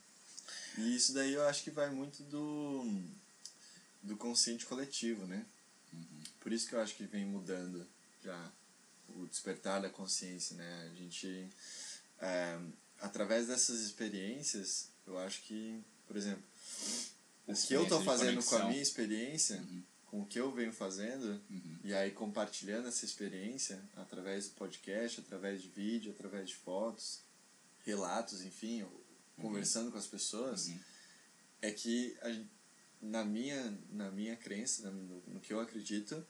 Speaker 4: É. E isso daí eu acho que vai muito do, do consciente coletivo, né?
Speaker 3: Uhum.
Speaker 4: Por isso que eu acho que vem mudando já o despertar da consciência, né? A gente, é, através dessas experiências, eu acho que, por exemplo, o que eu estou fazendo com a minha experiência,
Speaker 3: uhum.
Speaker 4: com o que eu venho fazendo,
Speaker 3: uhum.
Speaker 4: e aí compartilhando essa experiência através do podcast, através de vídeo, através de fotos, relatos, enfim, conversando com as pessoas,
Speaker 3: uhum.
Speaker 4: é que a, na minha na minha crença, no, no que eu acredito,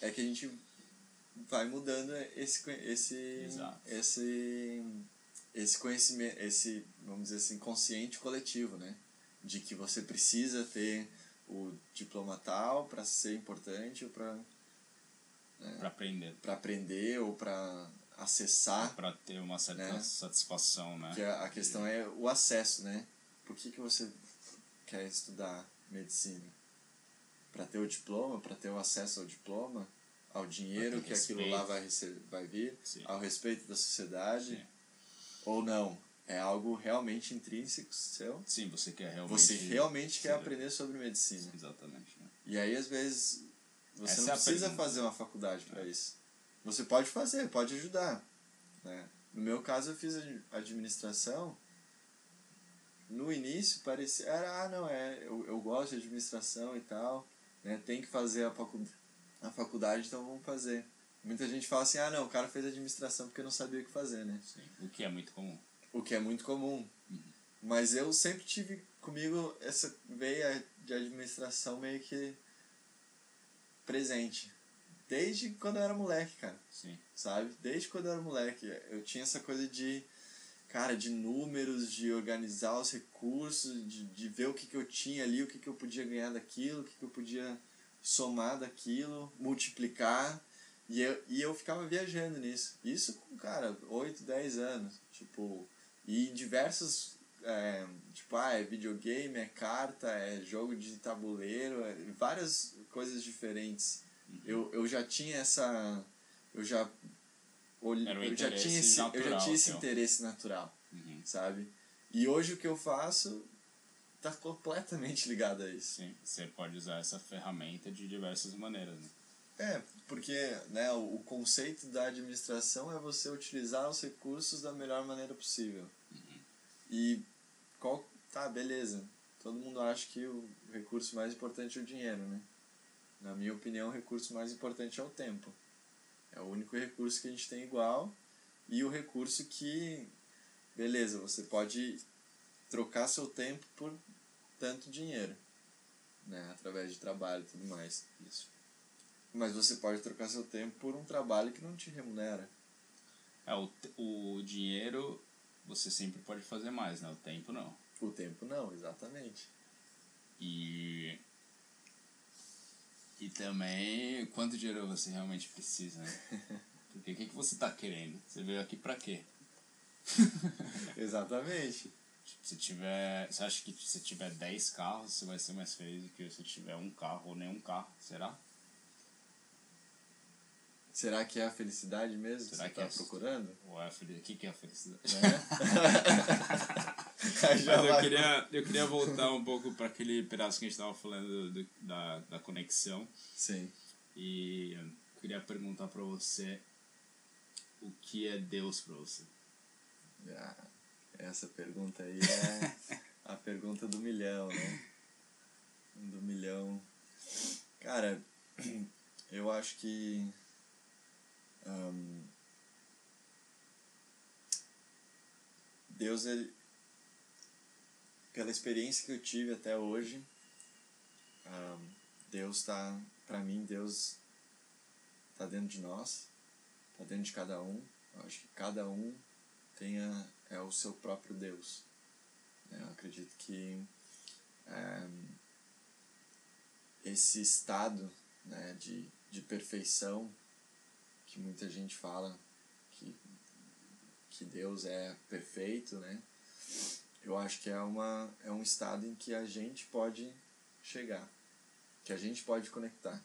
Speaker 4: é que a gente vai mudando esse esse
Speaker 3: Exato.
Speaker 4: esse esse conhecimento, esse vamos dizer assim consciente coletivo, né? de que você precisa ter o diploma tal para ser importante ou para
Speaker 3: Né? Para aprender.
Speaker 4: Para aprender ou para acessar.
Speaker 3: Para ter uma certa né? satisfação, né?
Speaker 4: Que a, a questão é o acesso, né? Por que, que você quer estudar medicina? Para ter o diploma, para ter o acesso ao diploma, ao dinheiro que respeito. aquilo lá vai, receber, vai vir, Sim. ao respeito da sociedade, Sim. ou não? É algo realmente intrínseco seu?
Speaker 3: Sim, você quer realmente.
Speaker 4: Você realmente quer aprender sobre medicina.
Speaker 3: Exatamente. Né?
Speaker 4: E aí, às vezes, você Essa não é precisa fazer uma faculdade para é. isso. Você pode fazer, pode ajudar. Né? No meu caso, eu fiz administração. No início, parecia. Era, ah, não, é, eu, eu gosto de administração e tal. Né? Tem que fazer a faculdade, a faculdade, então vamos fazer. Muita gente fala assim: ah, não, o cara fez administração porque não sabia o que fazer, né?
Speaker 3: Sim, o que é muito comum.
Speaker 4: O que é muito comum. Uhum. Mas eu sempre tive comigo essa veia de administração meio que presente. Desde quando eu era moleque, cara.
Speaker 3: Sim.
Speaker 4: Sabe? Desde quando eu era moleque. Eu tinha essa coisa de, cara, de números, de organizar os recursos, de, de ver o que, que eu tinha ali, o que, que eu podia ganhar daquilo, o que, que eu podia somar daquilo, multiplicar. E eu, e eu ficava viajando nisso. Isso com, cara, 8, 10 anos. Tipo, e diversos é, tipo, ah, é videogame, é carta, é jogo de tabuleiro, é, várias coisas diferentes. Uhum. Eu, eu já tinha essa. Eu já. Olhe, eu, já tinha esse, natural, eu já tinha esse interesse natural, uhum. sabe? E hoje o que eu faço está completamente ligado a isso.
Speaker 3: Sim, você pode usar essa ferramenta de diversas maneiras. Né?
Speaker 4: É, porque né, o, o conceito da administração é você utilizar os recursos da melhor maneira possível. Uhum. E qual. Tá, beleza. Todo mundo acha que o recurso mais importante é o dinheiro, né? Na minha opinião, o recurso mais importante é o tempo. É o único recurso que a gente tem igual e o recurso que, beleza, você pode trocar seu tempo por tanto dinheiro, né? Através de trabalho e tudo mais. Isso. Mas você pode trocar seu tempo por um trabalho que não te remunera.
Speaker 3: É, o, o dinheiro você sempre pode fazer mais, né? O tempo não.
Speaker 4: O tempo não, exatamente.
Speaker 3: E. E também quanto dinheiro você realmente precisa, né? Porque o que, que você está querendo? Você veio aqui para quê?
Speaker 4: exatamente.
Speaker 3: Se tiver. Você acha que se tiver 10 carros, você vai ser mais feliz do que se tiver um carro ou nenhum carro? Será?
Speaker 4: Será que é a felicidade mesmo Será que você está é procurando?
Speaker 3: Ou é a felicidade? O que, que é a felicidade? Mas eu queria, eu queria voltar um pouco para aquele pedaço que a gente estava falando do, da, da conexão.
Speaker 4: Sim.
Speaker 3: E eu queria perguntar para você o que é Deus para você?
Speaker 4: Ah, essa pergunta aí é a pergunta do milhão, né? Do milhão. Cara, eu acho que um, Deus, ele, pela experiência que eu tive até hoje, um, Deus está, para mim, Deus está dentro de nós, está dentro de cada um. Eu acho que cada um tenha, é o seu próprio Deus. Eu acredito que esse estado né, de, de perfeição que muita gente fala que, que Deus é perfeito, né? Eu acho que é, uma, é um estado em que a gente pode chegar, que a gente pode conectar.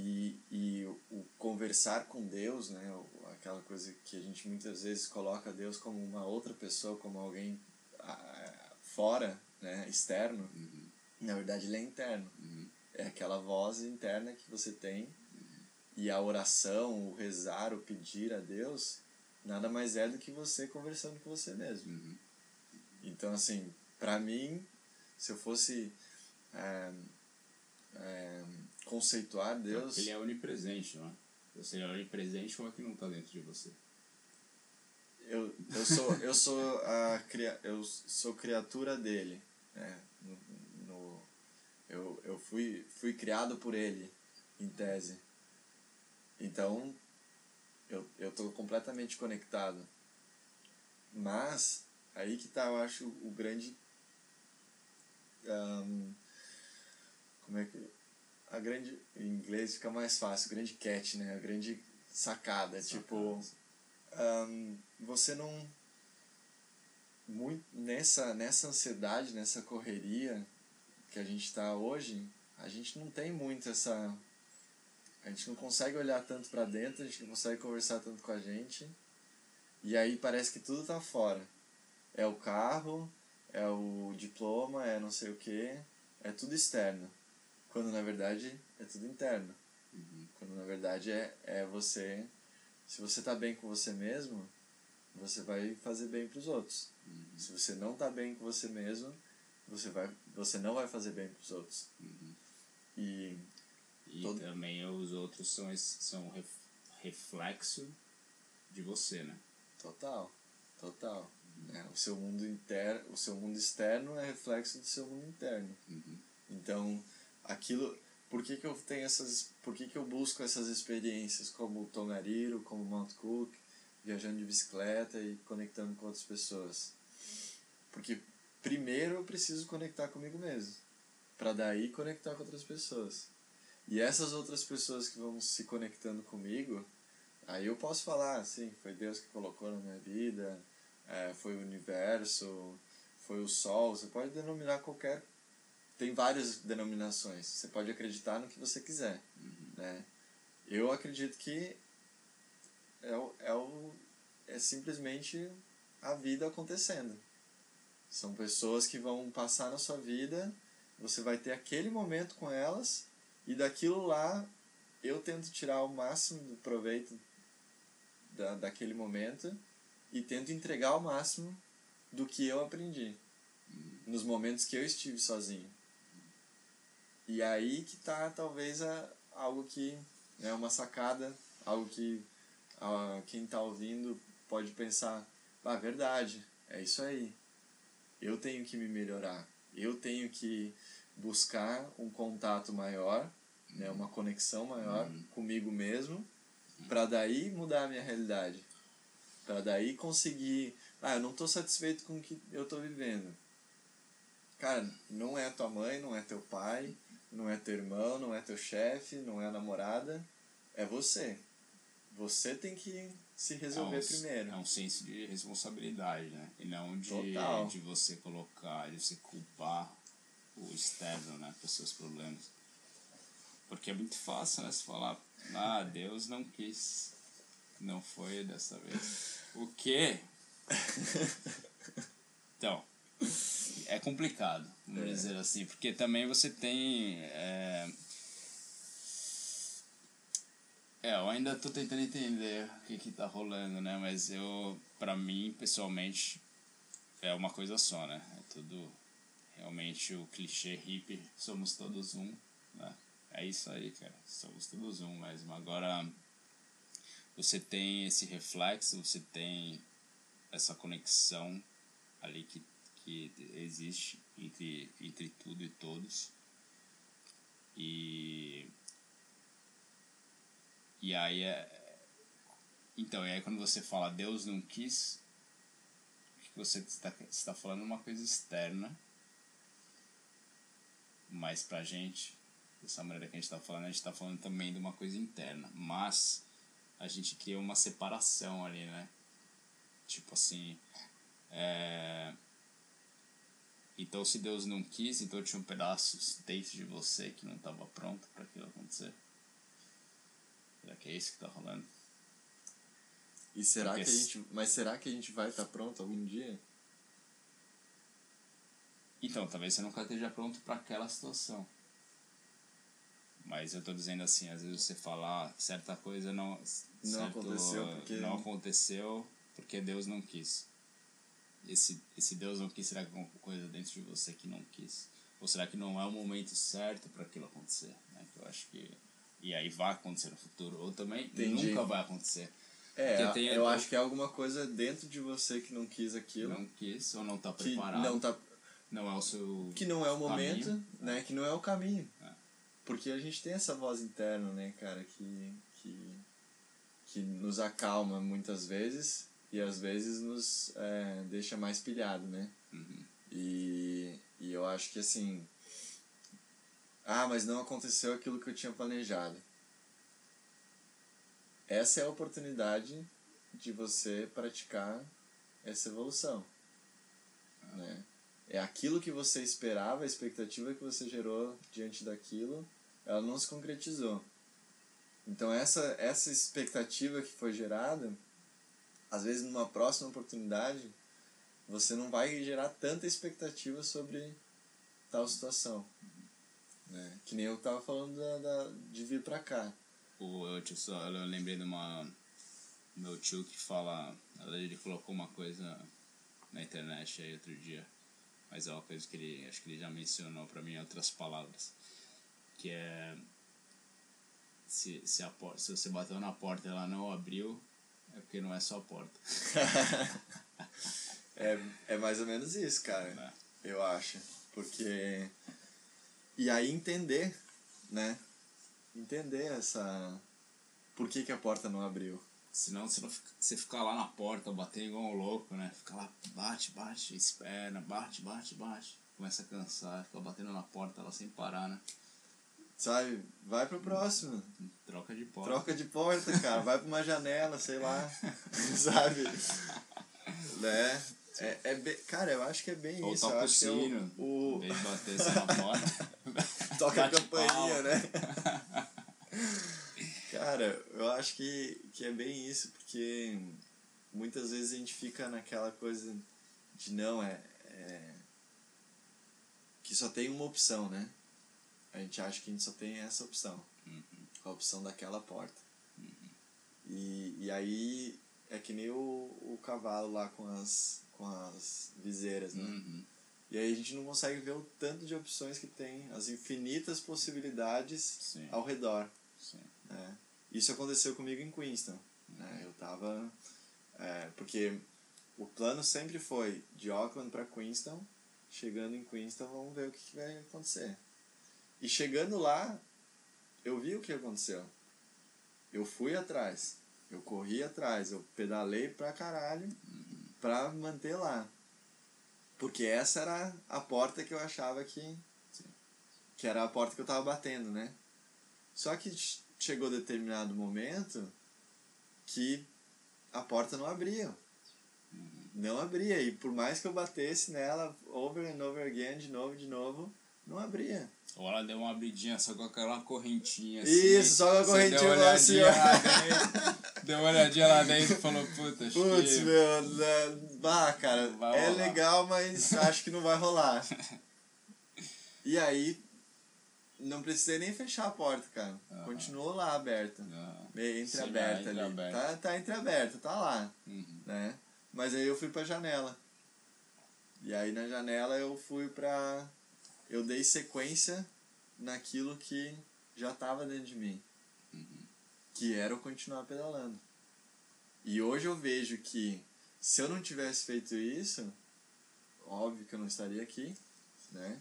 Speaker 4: E, e o, conversar com Deus, né, aquela coisa que a gente muitas vezes coloca Deus como uma outra pessoa, como alguém fora, né, externo, uhum. na verdade ele é interno. Uhum. É aquela voz interna que você tem e a oração, o rezar, o pedir a Deus, nada mais é do que você conversando com você mesmo. Uhum. Então, assim, para mim, se eu fosse é, é, conceituar Deus.
Speaker 3: Ele é onipresente, não é? Você é onipresente ou é que não está dentro de você?
Speaker 4: Eu, eu, sou, eu, sou a, eu sou criatura dele. Né? No, no, eu eu fui, fui criado por ele, em tese. Então, eu, eu tô completamente conectado. Mas, aí que tá, eu acho, o grande. Um, como é que. A grande. Em inglês fica mais fácil, grande catch, né? A grande sacada. sacada. Tipo. Um, você não. Muito, nessa, nessa ansiedade, nessa correria que a gente está hoje, a gente não tem muito essa. A gente não consegue olhar tanto para dentro, a gente não consegue conversar tanto com a gente. E aí parece que tudo tá fora. É o carro, é o diploma, é não sei o que, é tudo externo. Quando na verdade é tudo interno. Uhum. Quando na verdade é, é você. Se você tá bem com você mesmo, você vai fazer bem para os outros. Uhum. Se você não tá bem com você mesmo, você, vai, você não vai fazer bem para os outros. Uhum.
Speaker 3: E, e todo... também os outros são, são reflexo de você, né?
Speaker 4: Total, total. É, o seu mundo interno, o seu mundo externo é reflexo do seu mundo interno. Uhum. Então, aquilo, por que, que eu tenho essas, por que, que eu busco essas experiências como Tongariro, como Mount Cook, viajando de bicicleta e conectando com outras pessoas? Porque primeiro eu preciso conectar comigo mesmo, para daí conectar com outras pessoas. E essas outras pessoas que vão se conectando comigo, aí eu posso falar, assim, foi Deus que colocou na minha vida, é, foi o universo, foi o sol, você pode denominar qualquer. Tem várias denominações, você pode acreditar no que você quiser. Uhum. Né? Eu acredito que é, o, é, o, é simplesmente a vida acontecendo. São pessoas que vão passar na sua vida, você vai ter aquele momento com elas, e daquilo lá eu tento tirar o máximo do proveito da, daquele momento e tento entregar o máximo do que eu aprendi nos momentos que eu estive sozinho. E aí que tá talvez a, algo que é né, uma sacada, algo que a, quem tá ouvindo pode pensar, ah, verdade, é isso aí. Eu tenho que me melhorar. Eu tenho que buscar um contato maior, né, uma conexão maior uhum. comigo mesmo, para daí mudar a minha realidade para daí conseguir. Ah, eu não estou satisfeito com o que eu estou vivendo. Cara, não é tua mãe, não é teu pai, não é teu irmão, não é teu chefe, não é a namorada. É você. Você tem que se resolver é um, primeiro.
Speaker 3: É um senso de responsabilidade, né? E não de, de você colocar, de você culpar o externo, né? Por seus problemas. Porque é muito fácil, né? Você falar, ah, Deus não quis. Não foi dessa vez. O quê? Então, é complicado, vamos é. dizer assim, porque também você tem. É... é, eu ainda estou tentando entender o que que tá rolando, né? Mas eu, para mim, pessoalmente, é uma coisa só, né? É tudo realmente o clichê hippie, somos todos um, né? É isso aí, cara, somos todos um mesmo. Agora você tem esse reflexo, você tem essa conexão ali que, que existe entre, entre tudo e todos. E, e aí é. Então, e aí quando você fala Deus não quis, você está, está falando uma coisa externa, mas pra gente, dessa maneira que a gente está falando, a gente está falando também de uma coisa interna. Mas a gente cria uma separação ali, né? Tipo assim. É... Então, se Deus não quis, então tinha um pedaço dentro de você que não estava pronto para aquilo acontecer. Será que é isso que está rolando?
Speaker 4: E será Porque que a gente, mas será que a gente vai estar tá pronto algum dia?
Speaker 3: Então, talvez você nunca esteja pronto para aquela situação. Mas eu tô dizendo assim, às vezes você falar certa coisa não,
Speaker 4: não certo, aconteceu porque
Speaker 3: não aconteceu porque Deus não quis. Esse esse Deus não quis, será que alguma coisa dentro de você que não quis? Ou será que não é o momento certo para aquilo acontecer? Né? Que eu acho que e aí vai acontecer no futuro ou também Entendi. nunca vai acontecer.
Speaker 4: É, eu acho que é alguma coisa dentro de você que não quis aquilo.
Speaker 3: Não quis ou não tá preparado.
Speaker 4: não tá
Speaker 3: não é o seu
Speaker 4: que não é o momento, caminho, né? Que não é o caminho. É. Porque a gente tem essa voz interna, né, cara, que, que, que nos acalma muitas vezes e às vezes nos é, deixa mais pilhado, né? Uhum. E, e eu acho que, assim, Ah, mas não aconteceu aquilo que eu tinha planejado. Essa é a oportunidade de você praticar essa evolução. Né? É aquilo que você esperava, a expectativa que você gerou diante daquilo, ela não se concretizou. Então essa essa expectativa que foi gerada, às vezes numa próxima oportunidade, você não vai gerar tanta expectativa sobre tal situação. Né? Que nem eu tava falando da, da de vir pra cá.
Speaker 3: O, eu, só, eu lembrei de uma. Meu tio que fala. Ele colocou uma coisa na internet aí outro dia. Mas é uma coisa que ele. Acho que ele já mencionou pra mim em outras palavras. Que é. Se, se, a se você bateu na porta e ela não abriu, é porque não é só a porta.
Speaker 4: é, é mais ou menos isso, cara. É. Eu acho. Porque. E aí entender, né? Entender essa. Por que, que a porta não abriu?
Speaker 3: Senão você, não fica, você ficar lá na porta, bater igual um louco, né? Fica lá, bate, bate, espera, bate, bate, bate. Começa a cansar, fica batendo na porta lá sem parar, né?
Speaker 4: Sabe, vai pro próximo.
Speaker 3: Troca de porta.
Speaker 4: Troca de porta, cara. Vai pra uma janela, sei lá. Sabe? né? É, é bem, cara, eu acho que é bem Ou isso. Toca eu acho o sino, que é o, o... Em bater na porta. toca a campainha, né? cara, eu acho que, que é bem isso, porque muitas vezes a gente fica naquela coisa de não, é, é que só tem uma opção, né? A gente acha que a gente só tem essa opção. Uhum. A opção daquela porta. Uhum. E, e aí é que nem o, o cavalo lá com as, com as viseiras, né? Uhum. E aí a gente não consegue ver o tanto de opções que tem, as infinitas possibilidades Sim. ao redor. Né? Isso aconteceu comigo em Queenstown. Né? Eu tava... É, porque o plano sempre foi de Auckland para Queenstown. Chegando em Queenstown, vamos ver o que, que vai acontecer. E chegando lá, eu vi o que aconteceu. Eu fui atrás. Eu corri atrás. Eu pedalei pra caralho. Uhum para manter lá. Porque essa era a porta que eu achava que que era a porta que eu tava batendo, né? Só que chegou determinado momento que a porta não abria. Não abria. E por mais que eu batesse nela over and over again, de novo, de novo, não abria.
Speaker 3: Ou ela deu uma abridinha só com aquela correntinha
Speaker 4: assim. Isso, só com a correntinha
Speaker 3: lá assim, Deu uma olhadinha lá dentro e falou, puta, acho
Speaker 4: Putz, que... meu, né, bah, cara, é rolar. legal, mas acho que não vai rolar. e aí, não precisei nem fechar a porta, cara. Uhum. Continuou lá aberta. Uhum. Meio entreaberta ali. Tá, tá entreaberta, tá lá. Uhum. Né? Mas aí eu fui pra janela. E aí na janela eu fui pra. Eu dei sequência naquilo que já tava dentro de mim que era eu continuar pedalando. E hoje eu vejo que se eu não tivesse feito isso, óbvio que eu não estaria aqui, né?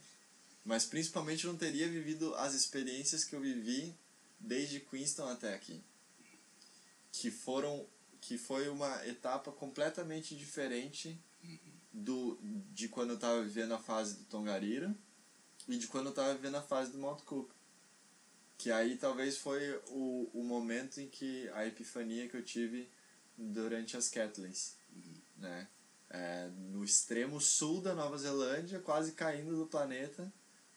Speaker 4: Mas principalmente eu não teria vivido as experiências que eu vivi desde Queenstown até aqui. Que foram que foi uma etapa completamente diferente do de quando eu estava vivendo a fase do Tongariro e de quando eu estava vivendo a fase do Mount Cook. Que aí talvez foi o, o momento em que a epifania que eu tive durante as Catlins, uhum. né? É, no extremo sul da Nova Zelândia, quase caindo do planeta,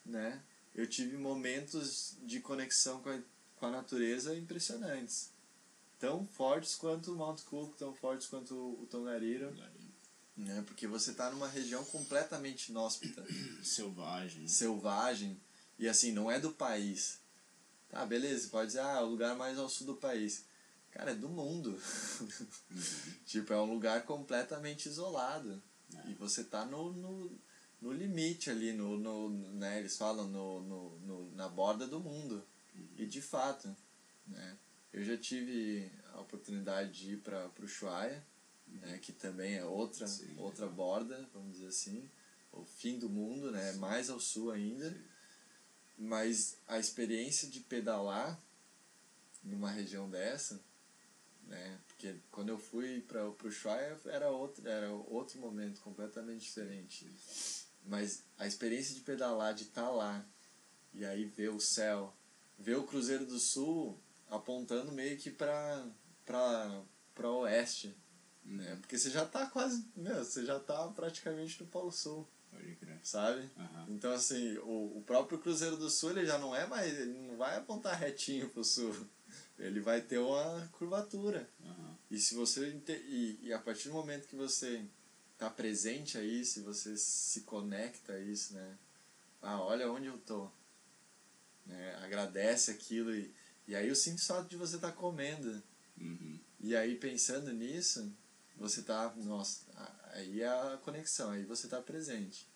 Speaker 4: né? Eu tive momentos de conexão com a, com a natureza impressionantes. Tão fortes quanto o Mount Cook, tão fortes quanto o Tongariro. Né? Porque você está numa região completamente inóspita.
Speaker 3: Selvagem.
Speaker 4: Selvagem. E assim, não é do país. Tá, beleza, pode dizer, ah, o lugar mais ao sul do país. Cara, é do mundo. Uhum. tipo, é um lugar completamente isolado. É. E você tá no, no, no limite ali, no, no, né, eles falam no, no, no, na borda do mundo. Uhum. E de fato, né, eu já tive a oportunidade de ir para o Ushuaia. Né, que também é outra, Sim. outra borda, vamos dizer assim, o fim do mundo, né, mais ao sul ainda. Sim mas a experiência de pedalar numa região dessa, né? Porque quando eu fui para o Ushuaia era outro, era outro momento completamente diferente. Mas a experiência de pedalar, de estar tá lá, e aí vê o céu, vê o Cruzeiro do Sul apontando meio que para para para oeste, né? Porque você já tá quase, meu, você já tá praticamente no Polo Sul.
Speaker 3: Pode crer.
Speaker 4: Sabe?
Speaker 3: Aham.
Speaker 4: Então assim, o, o próprio Cruzeiro do Sul ele já não é mais, ele não vai apontar retinho pro sul. Ele vai ter uma curvatura.
Speaker 3: Aham.
Speaker 4: E se você e, e a partir do momento que você tá presente a isso, e você se conecta a isso, né? Ah, olha onde eu tô. Né? Agradece aquilo e, e aí o simples fato de você estar comendo
Speaker 3: Uhum.
Speaker 4: e aí pensando nisso, você tá, nossa, aí é a conexão, aí você tá presente.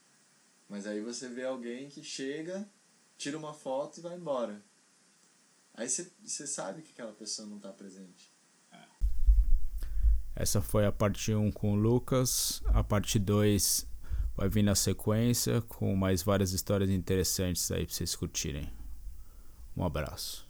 Speaker 4: Mas aí você vê alguém que chega, tira uma foto e vai embora. Aí você, sabe que aquela pessoa não tá presente.
Speaker 1: Essa foi a parte 1 com o Lucas. A parte 2 vai vir na sequência com mais várias histórias interessantes aí pra vocês curtirem. Um abraço.